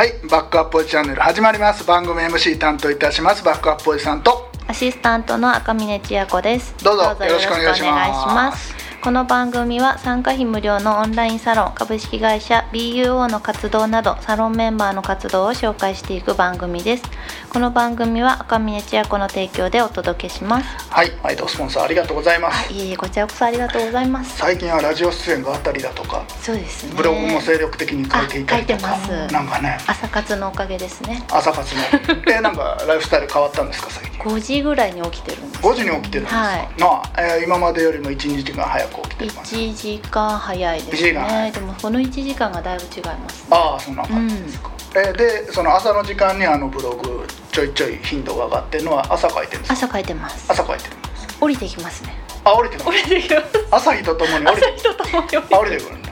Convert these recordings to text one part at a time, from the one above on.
はいバックアップおじチャンネル始まります。番組 MC 担当いたします。バックアップおじさんと。アシスタントの赤嶺千也子です。どうぞよろしくお願いしますこの番組は参加費無料のオンラインサロン株式会社 BUO の活動などサロンメンバーの活動を紹介していく番組です。この番組は赤嶺千也子の提供でお届けします。はい毎度スポンサーありがとうございまあすいえいえこちらこそありがとうございます。最近はラジオ出演があったりだとかそうですね。ブログも精力的に書いていたりとかあ書いてます。なんかね。朝活のおかげですね。朝活の。えなんかライフスタイル変わったんですか最近？5時ぐらいに起きてるんです5時に起きてるんですか、はい。なあ、えー今までよりも1時間早く起きてます1時間早いです1時間早い。ねでもこの1時間がだいぶ違いますね。ああそんな感じですか、えーでその朝の時間にあのブログちょいちょい頻度が上がってるのは朝書いてるんですか？朝書いてます。朝書いてるんです。降りてきますね。あ降りて降りてきます。朝日とともに降りて朝日とともに降りてくる。んだ。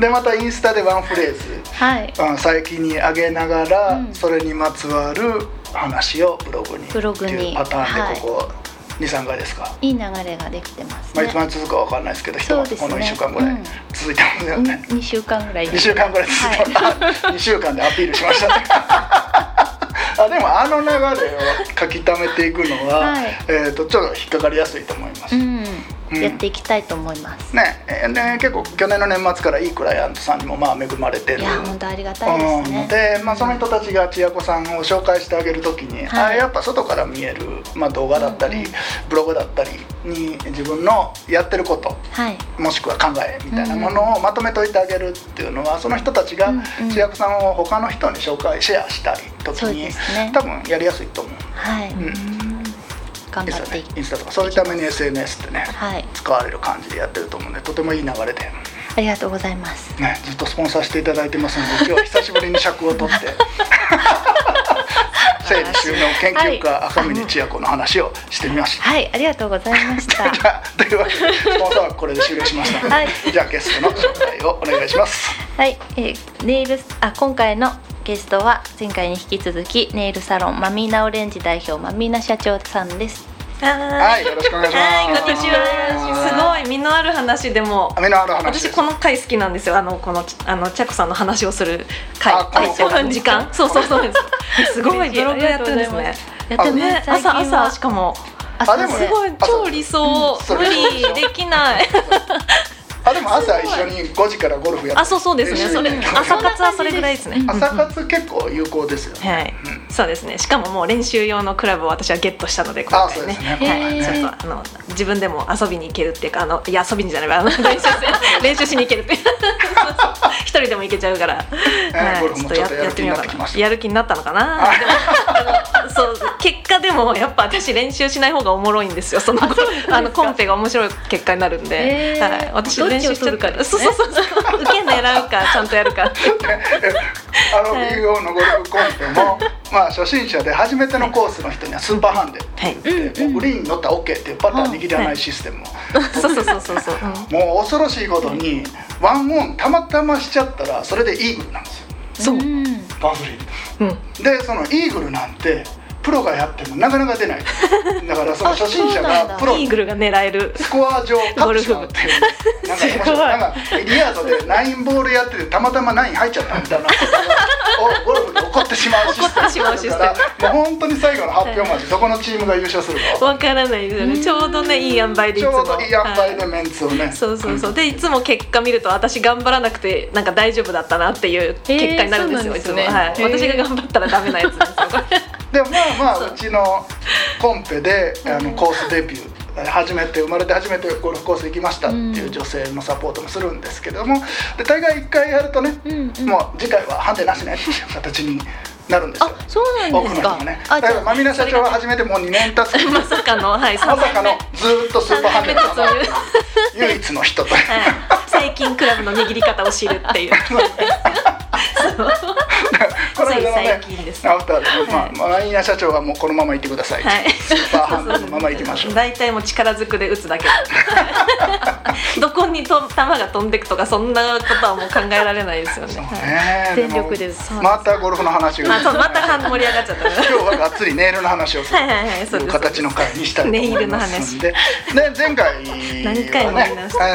でまたインスタでワンフレーズ。はい。うん最近に上げながら、うん。それにまつわる話をブログにブログに。パターンはいでここ23回ですか、いい流れができてますまあ、ねいつまで続くかわかんないですけどひとそうですね。まずこの1週間ぐらいうん。続いてますよね、2週間ぐらい2週間ぐらい続いてはます、2週間でアピールしましたね。あでもあの流れを書き溜めていくのは、はい。えー、とちょっと引っかかりやすいと思います、い、うんうんやっていきたいと思います、ね。えーね結構去年の年末からいいクライアントさんにもまあ恵まれてる。いや本当ありがたいですね。うん、で、まあ、その人たちが千夜子さんを紹介してあげるときに、はい。あやっぱ外から見える、まあ、動画だったり、うんうん。ブログだったりに自分のやってることはい。もしくは考えみたいなものをまとめといてあげるっていうのはその人たちがうんうん。千夜子さんを他の人に紹介シェアしたり時に、ね。多分やりやすいと思う。はい、んうん頑張っていきねインスタとか。そういうために SNS ってねはい。使われる感じでやってると思うんでとてもいい流れで。ありがとうございます。ね、ずっとスポンサーしていただいてますので 今日は久しぶりに尺を取って。整理収納研究家、はい。赤嶺千也子の話をしてみました。はい。ありがとうございました。じゃあというわけでスポンサーはこれで終了しました。はい。じゃあゲストの紹介をお願いします。はい、えーネイルスあ今回のゲストは前回に引き続きネイルサロンマミーナオレンジ代表マミーナ社長さんですは、はいよろしくお願いします。はい、こんにちは。すごい身のある話でも。雨のある話。私この回好きなんですよ。あのこのあのチャコさんの話をする回。あこの5分時間。そうそうそうです。すごいブログやってるんですね。やってね朝は朝しかもあでもすごい超理想うん無理できない。あでも朝一緒に5時からゴルフやって。あそうそうですね。それ朝活はそれぐらいですね。朝活結構有効ですよね。はい、うんそうですね。しかももう練習用のクラブを私はゲットしたので今回ね。あそうですね。はい、ちょっとあの自分でも遊びに行けるっていうかあのいや遊びにじゃないわ。あの 練習せ練習しに行けるって。い う一人でも行けちゃうから、ーゴルフもちょっとやる気になってきました。やる気になったのかな。そう結果でもやっぱ私練習しない方がおもろいんですよ。そのあのコンペが面白い結果になるんで、へー。はい、私練習しちゃかですねそうそうそうそう。受け狙うかちゃんとやるか。あの BO のゴルフコンペも、まあ初心者で初めてのコースの人にはスーパーハンデ。って言って、うん。うん。もうグリーンに乗ったら OK っていうパターン握らないシステム。を、そうそうそうそう。そう。うん。もう恐ろしいことにワンオンたまたましちゃったらそれでイーグルなんですよ。そう。んパースリーうん。でそのイーグルなんてプロがやってもなかなか出ない。だからその初心者がプロイーグルが狙える。スコア上勝ってしまうっていうなんかなんかリヤードでナインボールやっててたまたまナイン入っちゃったみたいなゴルフで起こってしまうシステムしまうシステムもう本当に最後の発表までどこのチームが優勝するかわからないですよね。ちょうどねいい塩梅でいちつも。ょうどいい塩梅はいでメンツをね、そうそうそう。でいつも結果見ると私頑張らなくてなんか大丈夫だったなっていう結果になるんですよ。いつも。はい。私が頑張ったらダメなやつですよ。でもまあまあうちのコンペであのコースデビュー初めて生まれて初めてゴルフコース行きましたっていう女性のサポートもするんですけどもで大概1回やるとね、うんうん。もう次回はハンデなしねっていう形になるんですよ。あそうなんですか。ね。だからマミナ社長は初めてもう2年経つまさかのはい。まさかのずーっとスーパーハンデの唯一の人とはい。最近クラブの握り方を知るっていう。この間のねつい最近ですアフターで、まあ、マミナ社長はもうこのまま行ってください、はい。スーパーハンデのまま行きましょう。大体もう力ずくで打つだけ。どこにと球が飛んでくとかそんなことはもう考えられないですよね。全力で。またゴルフの話があそうまた盛り上がっちゃった今日はがっつりネイルの話をする。はいはいはいそうというです形の回にしたいと思いますのでで前回は何回も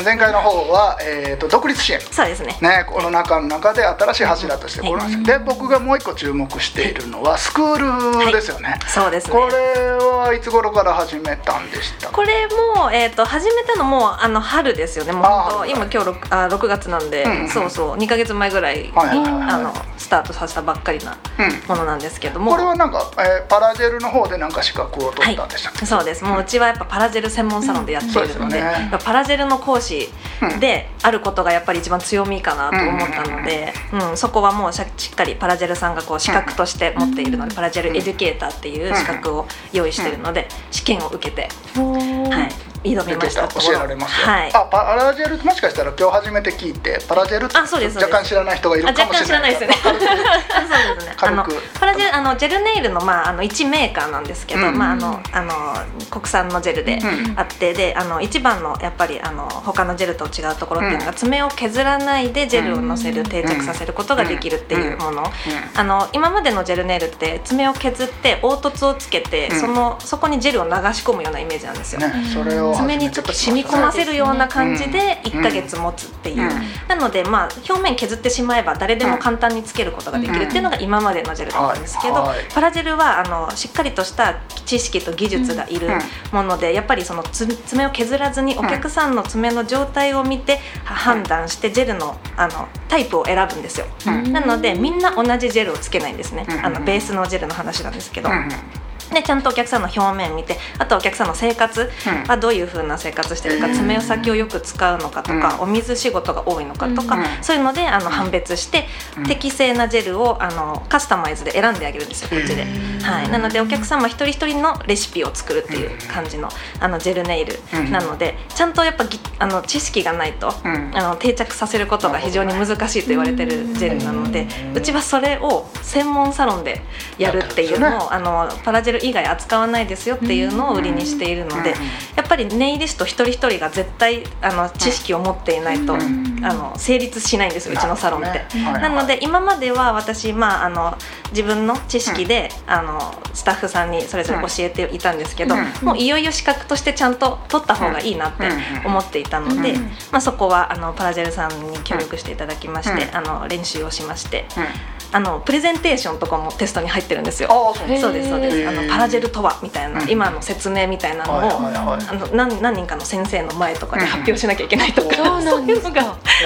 前回の方は、えー、と独立支援。そうですね。ね、コロナ禍の中で新しい柱としてこので僕がもう一個注目しているのはスクールですよね、そうですね。これはいつ頃から始めたんでした？これも、えー、と始めたのもあの春ですよね。もう本当今今日 6, あ6月なんで、うんうんそうそう。2か月前ぐらいに、はいはいはいあのスタートさせたばっかりなうんものなんですけども。これはなんか、えーパラジェルの方でなんか資格を取ったんでしたっけ、そうです。もううちはやっぱパラジェル専門サロンでやっているので,、うんでね。パラジェルの講師であることがやっぱり一番強みかなと思ったので、うん。そこはもうしっかりパラジェルさんがこう資格として持っているので、パラジェルエデュケーターっていう資格を用意しているので、試験を受けて、はい、挑みました。教えられますよ、はい。あパラジェルもしかしたら今日初めて聞いてパラジェルってあそうですそうです。若干知らない人がいるあかもしれない若干知らないですよね。そうですね。あのパラジェルあのジェルネイルのまああの一メーカーなんですけど、うん。まああのあの国産のジェルでうん。あって、であの一番のやっぱりあの他のジェルと違うところっていうのが、爪を削らないでジェルをのせる、定着させることができるっていうもの。あの今までのジェルネイルって爪を削って凹凸をつけて、うん。そのそこにジェルを流し込むようなイメージなんですよ。ねそれを爪にちょっと染み込ませるような感じでうん。1ヶ月持つっていう、うん。なのでまあ表面削ってしまえば誰でも簡単につけることができるっていうのが今までのジェルだったんですけど、パラジェルはあのしっかりとした知識と技術がいるもので、やっぱりそのつ爪を削らずにお客さんの爪の状態を見ては判断してジェルのあのタイプを選ぶんですよ。うん。なのでみんな同じジェルをつけないんですね、うん。あのベースのジェルの話なんですけど、うんうんでちゃんとお客さんの表面見てあとはお客さんの生活うん。はどういうふうな生活してるか、うん。爪先をよく使うのかとか、うん。お水仕事が多いのかとか、うん。そういうのであの判別して、うん。適正なジェルをあのカスタマイズで選んであげるんですよこっちで、はい、なのでお客様一人一人のレシピを作るっていう感じのあのジェルネイルなのでちゃんとやっぱぎあの知識がないと、うん。あの定着させることが非常に難しいと言われてるジェルなのでうちはそれを専門サロンでやるっていうのを、あのパラジェル以外扱わないですよっていうのを売りにしているので、うんやっぱりネイリスト一人一人が絶対あの知識を持っていないと、うんあの成立しないんですようちのサロンって。なので今までは私、まあ、あの自分の知識で、あのスタッフさんにそれぞれ教えていたんですけど、うんもういよいよ資格としてちゃんと取った方がいいなって思っていたので、うんまあ、そこはあのパラジェルさんに協力していただきまして、うんあの練習をしましてうんあのプレゼンテーションとかもテストに入ってるんですよ。そうですそうです。あのパラジェルとはみたいな、うん。今の説明みたいなのを、あの何何人かの先生の前とかで発表しなきゃいけないとか、そういうのが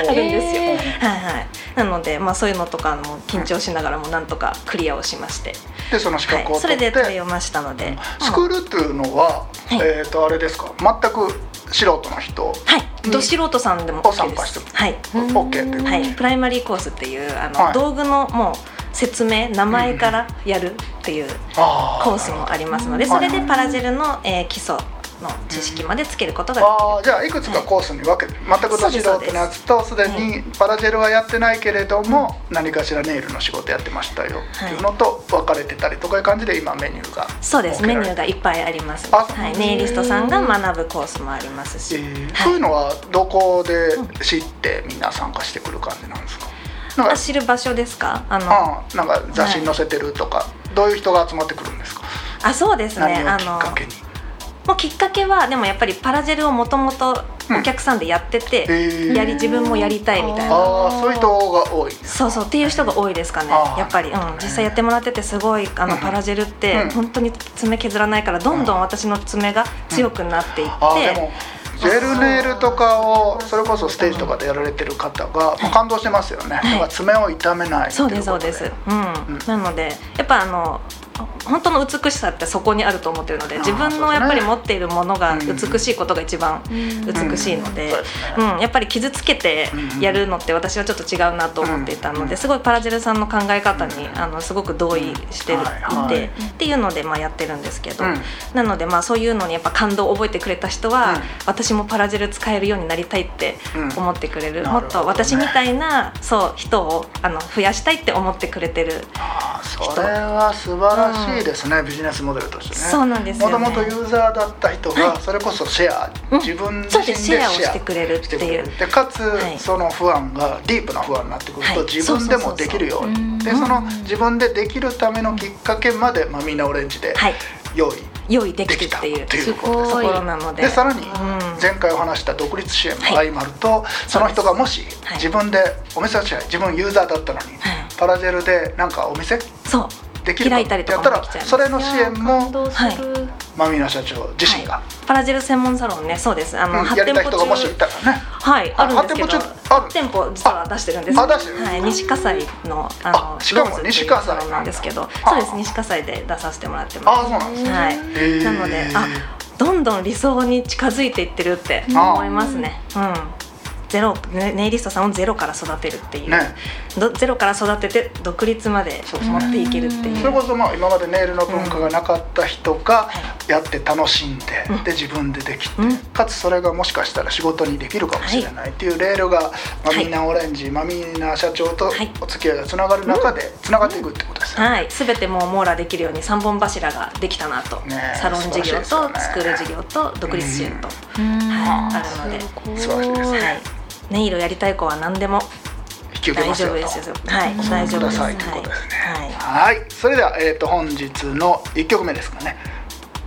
あるんですよ。はいはい、なので、まあ、そういうのとかも緊張しながらもなんとかクリアをしまして、でその資格を取って、で取りましたので、スクールっていうのは、はい。えっ、とあれですか？全く素人の人？はい、ど素人さんでもを OK です。参加して。はい、OK っていう、はい、プライマリーコースっていうあの、はい。道具のもう説明名前からやるっていうあコースもありますのでうん。それでパラジェルの、えー基礎の知識までつけることができる。あーじゃあいくつかコースに分けて、全くど素人のやつとすでにパラジェルはやってないけれども、何かしらネイルの仕事やってましたよっていうのと分かれてたりとかいう感じで今メニューがそうですメニューがいっぱいあります、あはい、ネイリストさんが学ぶコースもありますし、えーはいそういうのはどこで知ってみんな参加してくる感じなんですか？なんかあ知る場所ですか？あのあーなんか雑誌に載せてるとか、どういう人が集まってくるんですか？あそうですね。あのきっかけに。もうきっかけはでもやっぱりパラジェルをもともとお客さんでやってて、へー。やり自分もやりたいみたいな。ああそういう人が多いそうそうっていう人が多いですかねやっぱり、うん、実際やってもらっててすごいあのうんパラジェルってうん。本当に爪削らないからどんどん私の爪が強くなっていって、ジェルネイルとかをそれこそステージとかでやられてる方がまあ感動してますよね、い。だから爪を痛めないそうですそうです、うん。うん。なのでやっぱあの本当の美しさってそこにあると思ってるので自分のやっぱり持っているものがうん美しいことが一番美しいのでうん。そうん。やっぱり傷つけてうんやるのって私はちょっと違うなと思っていたのうんですごいパラジェルさんの考え方にあのすごく同意してるはいはい。いてっていうのでまあやってるんですけどうん。なのでまあそういうのにやっぱ感動を覚えてくれた人はうん。私もパラジェル使えるようになりたいってうん思ってくれるなるねもっと私みたいなそう人をあの増やしたいって思ってくれてるあーそれは素晴らしいですね、ビジネスモデルとしてね。そうなんですもともとユーザーだった人がはい。それこそシェア、うん。自分自身でシェアしてくれるっていう。でかつ、はい。その不安がディープな不安になってくると、はい。自分でもできるように。でその自分でできるためのきっかけまで、まあ、みんなオレンジではい。用意用意ででききるっていう。たっていう。ことこすごいろなので。でさらにうん。前回お話した独立支援も相まると、その人がもしはい。自分でお店をしない自分ユーザーだったのに、はい。パラジェルでなんかお店そうできるか開いたりとかそれの支援も感動する、マミーナ社長自身が、パラジェル専門サロンねそうです。あの、うん。8やりたい人が店舗中もしいたらね。はい。あるんですけどあ8店舗中ある？8店舗実は出してるんですはい、西葛西のあのあしかも西葛西サロンなんですけどあ。そうです。西葛西で出させてもらってあまそうなんですね。すはい。なのであどんどん理想に近づいていってるって思いますね。うんゼロねネイリストさんをゼロから育てるっていう、ね。どゼロから育てて独立まで持っていけるっていう。それこそまあ今までネイルの文化がなかった人がやって楽しんで、うん。で自分でできて、うん。かつそれがもしかしたら仕事にできるかもしれないっていうレールが、マミーナオレンジ、マミーナ社長とはい。お付き合いがつながる中でつながっていくってことですね。はい、すべてもう網羅できるように3本柱ができたなと、ねえサロン事業とですよね。作る事業と独立支援と、うん。はいあるので。素晴らしい。ですねはい、ネイルやりたい子は何でも。引き受け大ますよと。丈夫ですよ。はい大丈夫です。くださいということですね。はい。はい、それではえっ、と本日の一曲目ですかね。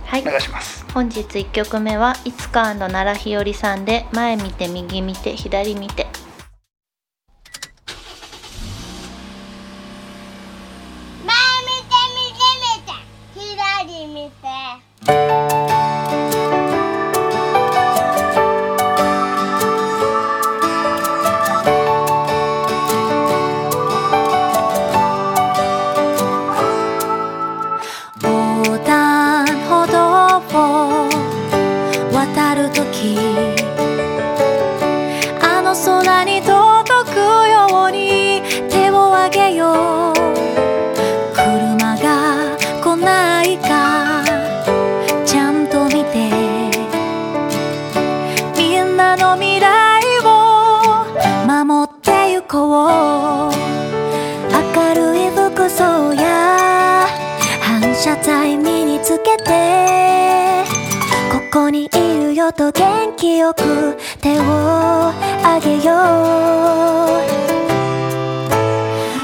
はい。お願いします。本日1曲目はいつか奈良日和さんで前見て右見て左見て横断歩道を渡るとき元気よく手をあげよう。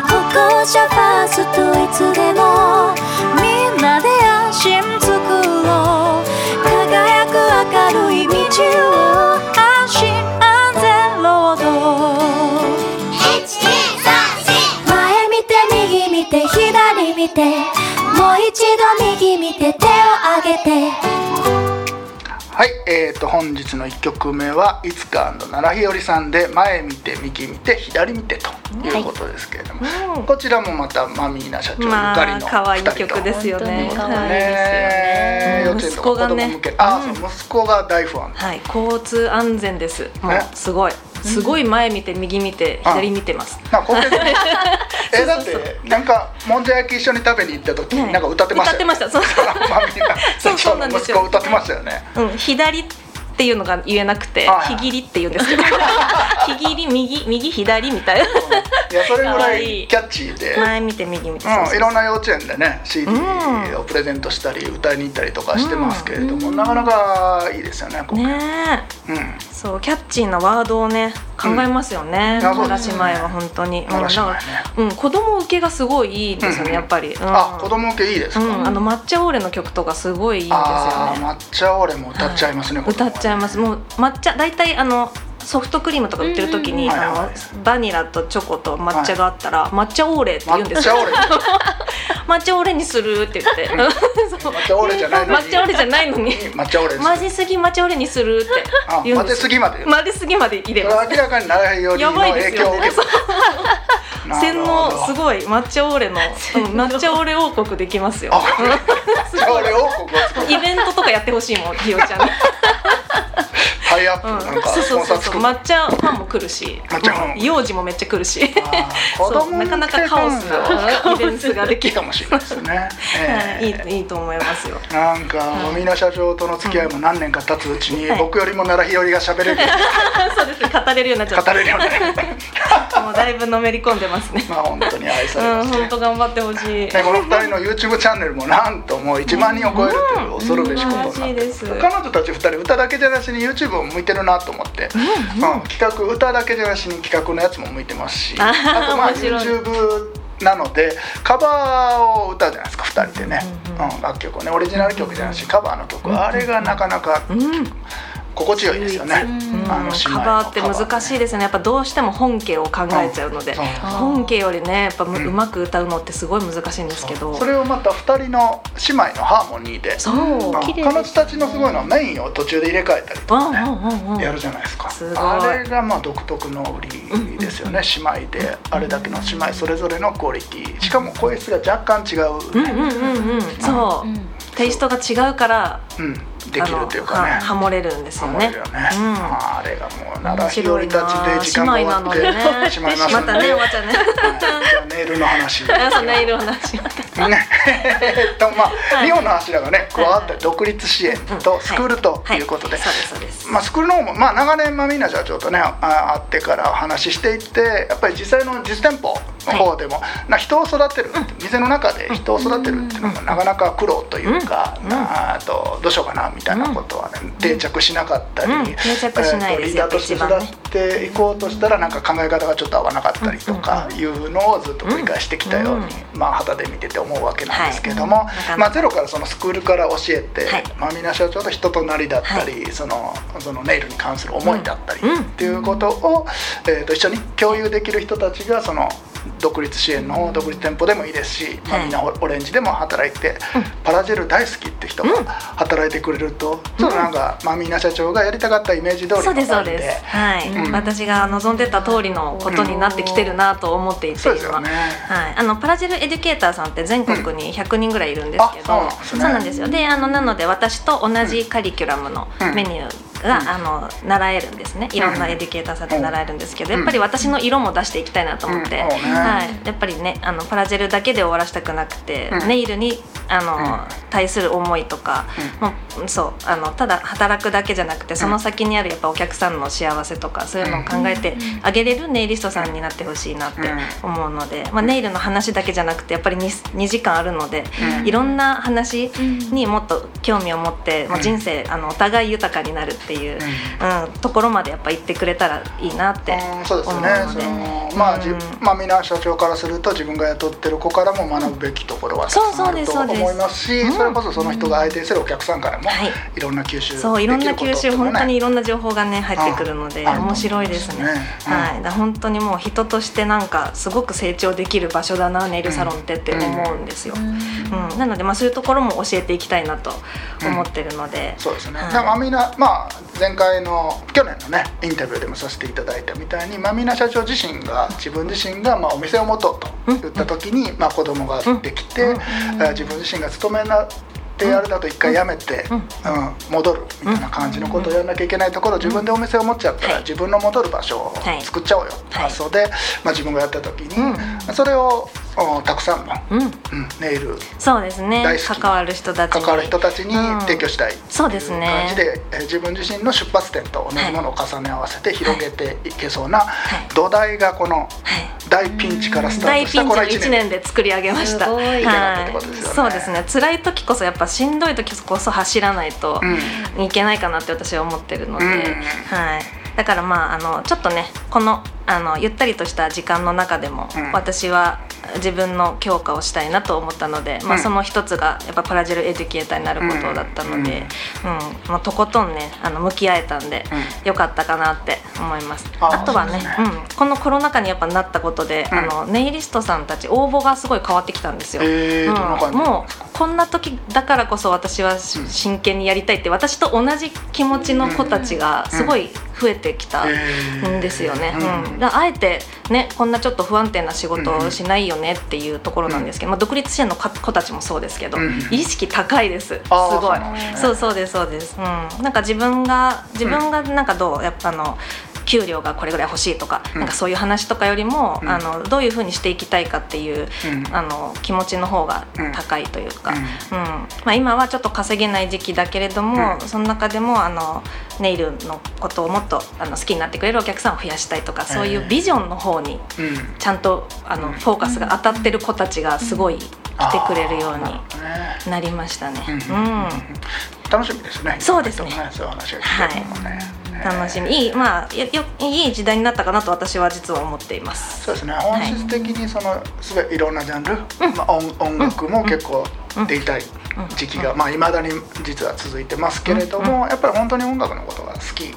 歩行者ファーストいつでもみんなで安心作ろう。輝く明るい道を安心安全ロード。前見て右見て左見て。もう一度右見てはい、えー、と本日の1曲目はいつか奈良日和さんで前見て右見て左見てということですけれども、うん。こちらもまたマミーナ社長ゆまあかりの可愛い曲ですよね。ねえうん幼稚園とか子供向け、あ、息子が大ファンはい、交通安全です。もねうすごいすごい前見て右見て左見てます。なん。かこれ えだってなんかもんじゃ焼き一緒に食べに行った時、はい。なんか歌ってました歌ってました。そう。そうそうなんですよ。歌ってましたよね。うん、左っていうのが言えなくて、はいひぎりって言うんです。け どひぎり右右左みたいいやそれぐらいいキャッチーで。な前見て右見て。うん、いろんなな幼稚園でね CD うん。をプレゼントしたり歌いに行ったりとかしてますけれども、なかなかいいですよねねえ。うん。そうキャッチーなワードをね考えますよね、うん。奈良姉妹は本当に、うん、子供受けがすごいいいんですよね、うん。やっぱり、うん、あ子供向けいいですか、うん、あの抹茶オーレの曲とかすごいいいんですよああね抹茶オレも歌っちゃいますね、歌っちゃいます。もう抹茶大体あのソフトクリームとか売ってる時に、あのうんはいはいバニラとチョコと抹茶があったら、抹茶オーレって言うんですよ 抹茶オレにするって言って。抹茶オレじゃないのに。抹茶オレじゃないのに。抹茶オレ混ぜすぎ抹茶オレにするって混ぜすぎまで。混ぜすぎまで入れます。は明らかに奈良よりのやばいで影すよ。ね響を受けた 洗脳すいごい抹茶オーレの、うん抹茶オーレ王国できますよ。あ抹茶オレ王国イベントとかやってほしいもんひよちゃんに、タイアップうん、なんかそうスそうそうそう。抹茶ファンも来るし。幼児もめっちゃ来るし。なかなかカオスなイベントができるかもしれないですね、はい。ええ。いいいいと思いますよ。なんか、もうみ社長との付き合いも何年か経つうちに、はい。僕よりも奈良日和が喋れる。よ そうです。ね語れるようになっちゃった。語れるようになるもうだいぶのめり込んでますね。まあ本当に愛されうんますね本当頑張ってほしい。ね、この2人の YouTube チャンネルもなんともう1万人を超えるという恐るべしことになって彼女たち2人歌だけじゃなしに YouTube も向いてるなと思って、うん企画歌だけじゃなしに企画のやつも向いてますしあーとまあ YouTube なのでカバーを歌うじゃないですか2人でね、うんうん楽曲をね。オリジナル曲じゃなしカバーの曲、あれがなかなかうん心地よいですよね。うん。あのカバーって難しいですよねやっぱどうしても本家を考えちゃうので、本家よりねやっぱむうまく歌うのってすごい難しいんですけど。それをまた2人の姉妹のハーモニーで。そう。彼女たちのすごいのはメインを途中で入れ替えたりとうんかやるじゃないですか。あれがまあ独特の売りですよね。姉妹であれだけの姉妹それぞれのクオリティ。しかも声質が若干違う。うんうんうんうん。そう、うん。テイストが違うからうんできるというかね。ハモれるんですよね。ね。うん。あれがもう面奈良日和たちで時間が終わってしまいますまので たねおばちゃんね。ネイルの話。ネイルの話ね、え っとまあ、はい。日本の柱がね加わって独立支援とスクールとい。うことで、スクールの方も、まあ、長年、まあ、みんな社長とねあ会ってから話していってやっぱり実際の実店舗の方でも、な人を育てる、店の中で人を育てるっていうのがなかなか苦労というか、うん。なあとどうしようかなみたいなことはね、定着しなかったり、うん。定着しないですえーとリーダーとして育っていこうとしたらなんか考え方がちょっと合わなかったりとかいうのをずっと繰り返してきたように、まあ肌で見てて思うわけなんですけども、はい。まあ、ゼロからそのスクールから教えて、はい。まあ、みんな社長と人となりだったり、そのそのネイルに関する思いだったりうん。っていうことを、えー、と一緒に共有できる人たちがその独立支援の方独立店舗でもいいですし、まあ、はいみんなオオレンジでも働いて、パラジェル大好きって人が働いてくれると、ちょっとなんか、まあ、みんな社長がやりたかったイメージ通りそうですそうです。はい、うん。私が望んでた通りのことになってきてるなと思っていて、今そうですよね。はい、あのパラジェルエデュケーターさんって全国に100人ぐらいいるんですけど、うんあそうなんですね。そうなんですよ。であのなので私と同じカリキュラムのメニューが、あの習えるんですね。いろんなエデュケーターさんで習えるんですけど、うん。やっぱり私の色も出していきたいなと思って、はい、やっぱりねあのパラジェルだけで終わらせたくなくて、うん。ネイルにあの、うん。対する思いとか、もうそうあのただ働くだけじゃなくてその先にあるやっぱお客さんの幸せとかそういうのを考えてあげれるネイリストさんになってほしいなって思うので、まあ、ネイルの話だけじゃなくてやっぱり 2, 2時間あるので、うん。いろんな話にもっと興味を持って、もう人生あのお互い豊かになるっていう、うん。ところまでやっぱ行ってくれたらいいなってうん、そうです思うねので。そのまあ、じうん。まあみんな社長からすると自分が雇ってる子からも学ぶべきところはたくさんあるとそうそうですそうです。思いますしうん。それこそその人が相手にするお客さんからもはい。いろんな吸収そういろんな吸収本当にいろろんな情報がね入ってくるのでうん。面白いですね。うん。はい、だ本当にもう人としてなんかすごく成長できる場所だなネイルサロンってって思うんですよ。うん、なのでまあそういうところも教えていきたいなと思ってるので、そうですね、はい。でもみんなまあ前回の去年のねインタビューでもさせていただいたみたいにまあみんな社長自身が自分自身がまあお店を持とうと言った時に、まあ子供ができて、自分自身が勤めなってやるだと一回辞めて、うん。うん。戻るみたいな感じのことをやらなきゃいけないところ自分でお店を持っちゃったら、はい自分の戻る場所をはい。作っちゃおうよって発想で、まあ、自分がやった時に、うそれをおたくさんの、うん、うん、ネイルそうですね。関わる人たちに。関わる人たちにうん。提供したい、そうですね。感じで、えー自分自身の出発点と同じものを重ね合わせて広げていけそうな土台がこのはい。大ピンチからスター大トした。このピンチを1 1年年で作り上げました。はい。そうですね。辛い時こそやっぱしんどい時こそ走らないとうん。いけないかなって私は思ってるので、うん。はい。だからまああのちょっとねこのあのゆったりとした時間の中でも、うん。私は自分の強化をしたいなと思ったので、まあうん。その一つがやっぱパラジェルエデュケーターになることだったので、うん、まあとことんねあの向き合えたんで、うよかったかなって思います。ああとはねそうん、このコロナ禍にやっぱなったことで、うん。あのネイリストさんたち応募がすごい変わってきたんですよ。うん。もうこんな時だからこそ私は真剣にやりたいって私と同じ気持ちの子たちがすごい増えてきたんですよね。うん。うん。だあえてねこんなちょっと不安定な仕事をしないよねっていうところなんですけど、まあ、独立支援の子子たちもそうですけど、うん。意識高いです。すごい。そうそうですそうです、うん、なんか自分が自分がなんかどうやっぱあの給料がこれぐらい欲しいとか,、うん。なんかそういう話とかよりも、うん。あのどういうふうにしていきたいかっていう、うん。あの気持ちの方が高いというか、うん。まあ、今はちょっと稼げない時期だけれども、うん。その中でもあのネイルのことをもっとあの好きになってくれるお客さんを増やしたいとかそういうビジョンの方にちゃんとあのフォーカスが当たってる子たちがすごい来てくれるようになりましたね。うんうん楽しみですね。そうですね。そう話が聞けるのもね、楽しみ。いいまあよよいい時代になったかなと私は実は思っています。そうですね。本質的にそのすべいろんなジャンル、まあ、音音楽も結構うん。でいたい時期がまあ未だに実は続いてますけれども、やっぱり本当に音楽のことが好きうん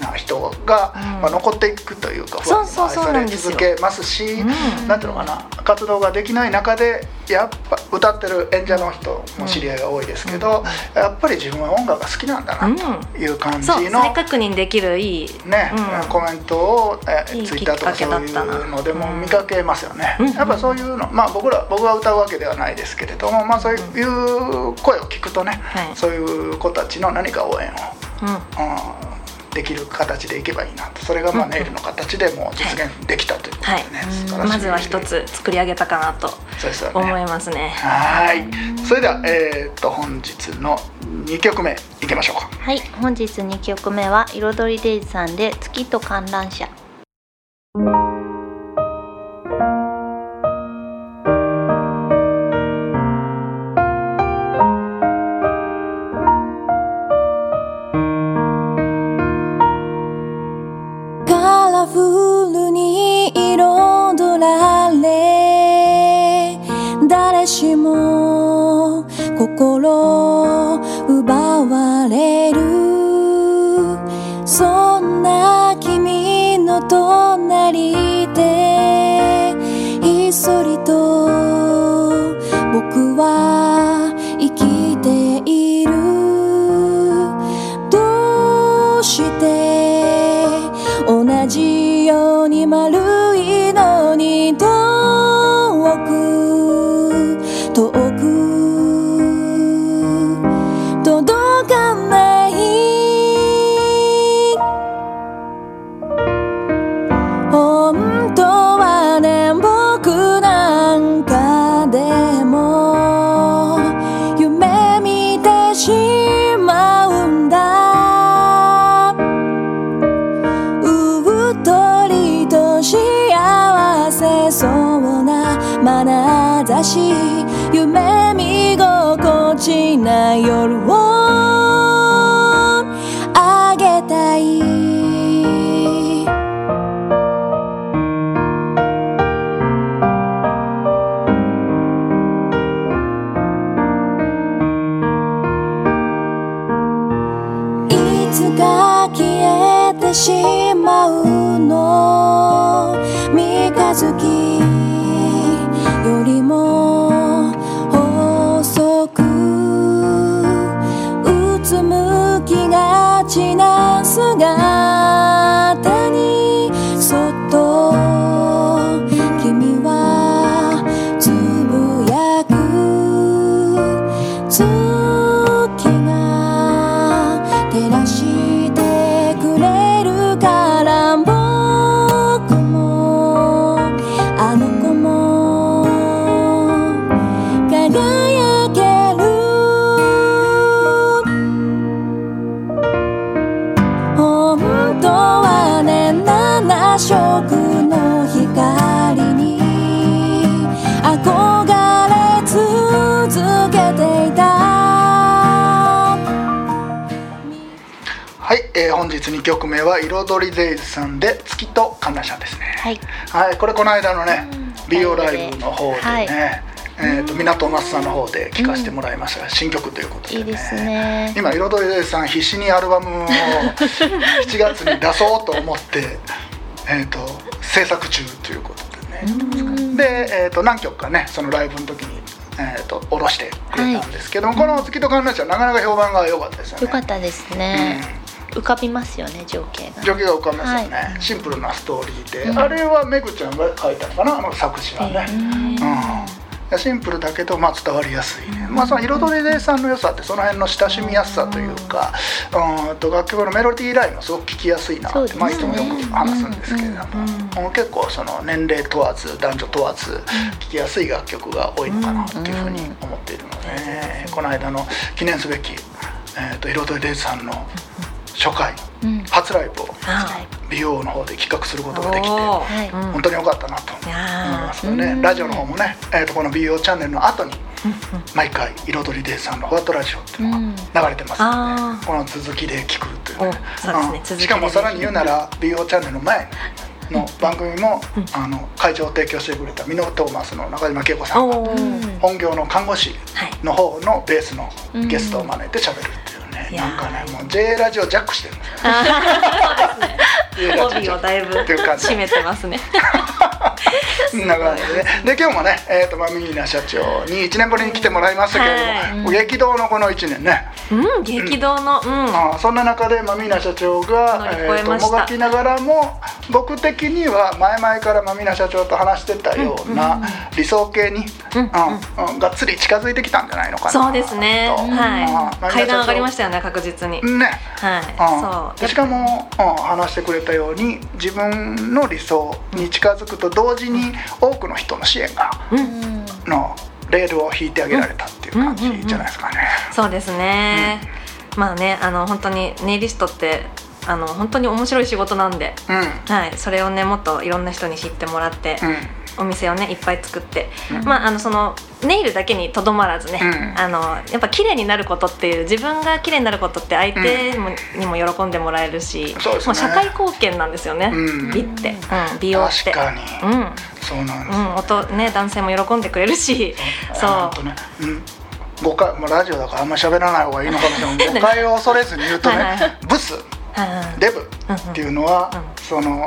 な人が、うん。まあ、残っていくというか、そうそうそう愛され続けますし、うん。なんていうのかな活動ができない中でやっぱ歌ってる演者の人も知り合いが多いですけど、やっぱり自分は音楽が好きなんだなという感じそうの、再確認できるいいねうん。コメントを、えツイッターとかそういうのでも見かけますよね、うん。やっぱそういうのまあ僕ら僕が歌うわけではないですけれども、まあ、そういう声を聞くとね、はい。そういう子たちの何か応援を、うん。うんできる形でいけばいいなと。それがまあネイルの形でもう実現できたということでね、はい。まずは一つ作り上げたかなと。そうですよね。思いますね。はい。それでは、えー、と本日の2曲目いきましょうか。はい。本日2曲目は彩りデイズさんで月と観覧車好きはい、えー本日2曲目は彩りデイズさんで月と観覧車ですね。はい。はい、これこの間のね、うん。美容ライブの方でね、はい。えー、と港那須さんの方で聴かせてもらいましたが、新曲ということでね。いいですね。今彩りデイズさん必死にアルバムを7月に出そうと思って、えー、と制作中ということでね、で、えー、と何曲かねそのライブの時に、えー、と下ろしてくれたんですけども、この月と観覧車はなかなか評判が良かったですよね。よかったですね、浮かびますよね情景が。状況が浮かびますよね、はい。シンプルなストーリーで、うん。あれはめぐちゃんが書いたのかなあの作詞はね、うん、シンプルだけど、まあ、伝わりやすい。ね、まあ、その彩りデイさんの良さってその辺の親しみやすさというか、うん、と楽曲のメロディーラインもすごく聴きやすいなって、ね。まあ、いつもよく話すんですけれども、うん結構その年齢問わず男女問わず聴きやすい楽曲が多いのかなっていうふうに思っているので、この間の記念すべき、えー、と彩りデイさんの初回、うん。初ライブをあ美容の方で企画することができて本当に良かったなと思いますよね。うん。ラジオの方もね、えー、とこの美容チャンネルの後に毎回彩りデイさんの「フワットラジオ」っていうのが流れてますので、この続きで聞くという。ね。しかもさらに言うなら美容チャンネルの前にの番組も、あの会場を提供してくれたミノトーマスの中島恵子さんが本業の看護師はいの方のベースのゲストを招いて喋るってなんかねもう J ラジオジャックしてる。んですよ帯をだいぶっていう感じ。締めてますね。な感じで。ね。で今日もね、えー、とマミーナ社長に1年ぶりに来てもらいましたけれども、激動のこの1年ね、うん激動のうん。そんな中でマミーナ社長がえーともがきながらも僕的には前々からマミーナ社長と話してたような理想形に、うんうん。がっつり近づいてきたんじゃないのかな。そうですね。と。はい。階段上がりまししたよね確実に。たね。はい。うん。でしかも、うん話してくれたように自分の理想に近づくと同時に多くの人の支援がそううん。のレールを引いてあげられたっていう感じじゃないですかね。そうですね。まあねあの本当にネイリストってあの本当に面白い仕事なんで。うん。はい。それをねもっといろんな人に知ってもらってうん。お店をねいっぱい作って、まああのそのネイルだけにとどまらずね、うん。あのやっぱ綺麗になることっていう自分が綺麗になることって相手もにも喜んでもらえるし、そうですね。もう社会貢献なんですよね、うん。美って、うん、美容って。確かに。うん。そうなんですうん、音ね男性も喜んでくれるし。そう。う。ん。誤解もうラジオだからあんまり喋らない方がいいのかもしれない。誤解を恐れずに言うとねはいはいブス。うんデブっていうのは、うん。その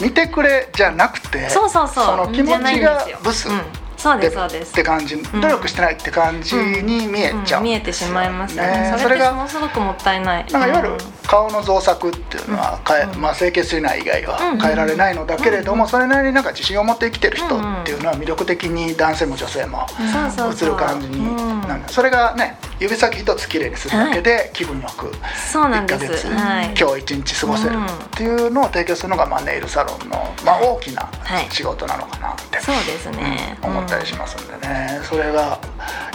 見てくれじゃなくて そうそうそう。の気持ちがブス、うん、そうですそうです。て感じ。努力してないって感じに見えちゃう、うん見えてしまいますよね。ね。それがものすごくもったいない。なんかいわゆるうん。顔の造作っていうのは変え、まあ、清潔しない以外はうん変えられないのだけれども、それなりになんか自信を持って生きてる人っていうのは魅力的に男性も女性も映る感じにそれがね指先一つきれいにするだけで気分よく1そうなんでヶ月、すはい。今日一日過ごせるっていうのを提供するのが、まあ、ネイルサロンの、まあ、大きなはい。仕事なのかなって。そうですね、うん思ったりしますんでね、それが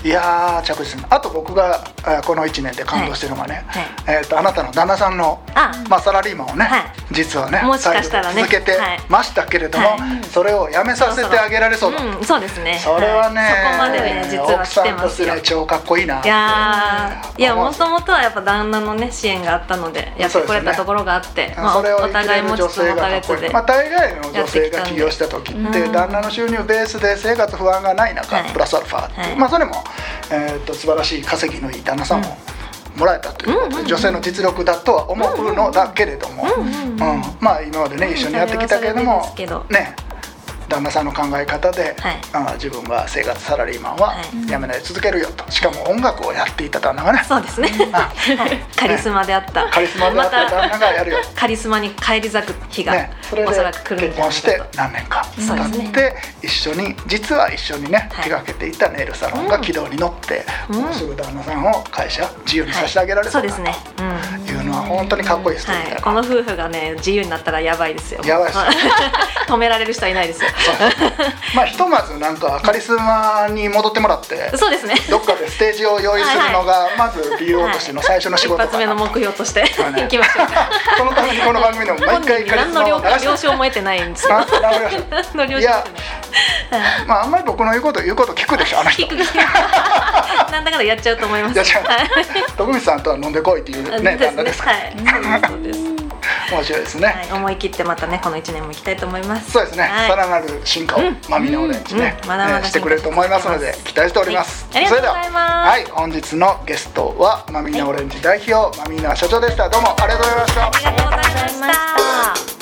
いやー着実に。あと僕があこの1年で感動してるのがね、はいえー、とあなたの旦那さんのあまあ、サラリーマンをね、はい。実はねもしかしたらね。続けてましたけれども、はい。それをやめさせてあげられそうだ、うん、そうですね。それはね、い。そこまでね実は奥来ててますよ。ね超かっこいいな。いやーいやもともとはやっぱ旦那のね支援があったのでやってくれたところがあって、まあ、それをお互い持ちつ持たれつで、まあ、大概の女性が起業した時ってうん旦那の収入ベースで生活不安がない中、はいプラスアルファってまあそれも、えー、と素晴らしい稼ぎのいい旦那さんももらえたということで、女性の実力だとは思うのだけれども、うんまあ今までね一緒にやってきたけれど。もね旦那さんの考え方で、はい。あ自分は生活サラリーマンははい。辞めないで続けるよと。しかも音楽をやっていた旦那がね。そうですね、あはい、カリスマであった、カリスマであった旦那がやるよ。カリスマに返り咲く日が、ね、それでおそらく来るん結婚して何年か経って一緒に実は一緒にねはい。手がけていたネイルサロンが軌道に乗ってうん。もうすぐ旦那さんを会社自由にさせてあげられそうだとそうですね、うん本当にかっこいいストーリーはい、この夫婦がね自由になったらやばいですよ。やばいです。よ 止められる人はいないですよ。まあひとまずなんかカリスマに戻ってもらってそうですね。どっかでステージを用意するのがまず美容としての最初の仕事一発目の目標としてね。いきましょうそのためにこの番組でも毎回カリス何の了マを流して。了承も得てないんですよ。あわかりまああんまり僕の言うこと言うこと聞くでしょあの人。なんだかんだやっちゃうと思います。徳光さんとは飲んでこいっていうね旦那ですはい。面白いですね、はい、思い切ってまたねこの一年も行きたいと思います。そうですね、はい。さらなる進化を、うん。マミネオレンジね、うん。まだまだえーしてくれると思いますので期待しております、はい。ありがとうございます。それでははい本日のゲストはマミネオレンジ代表、マミネ社長でした。どうもありがとうございました。ありがとうございました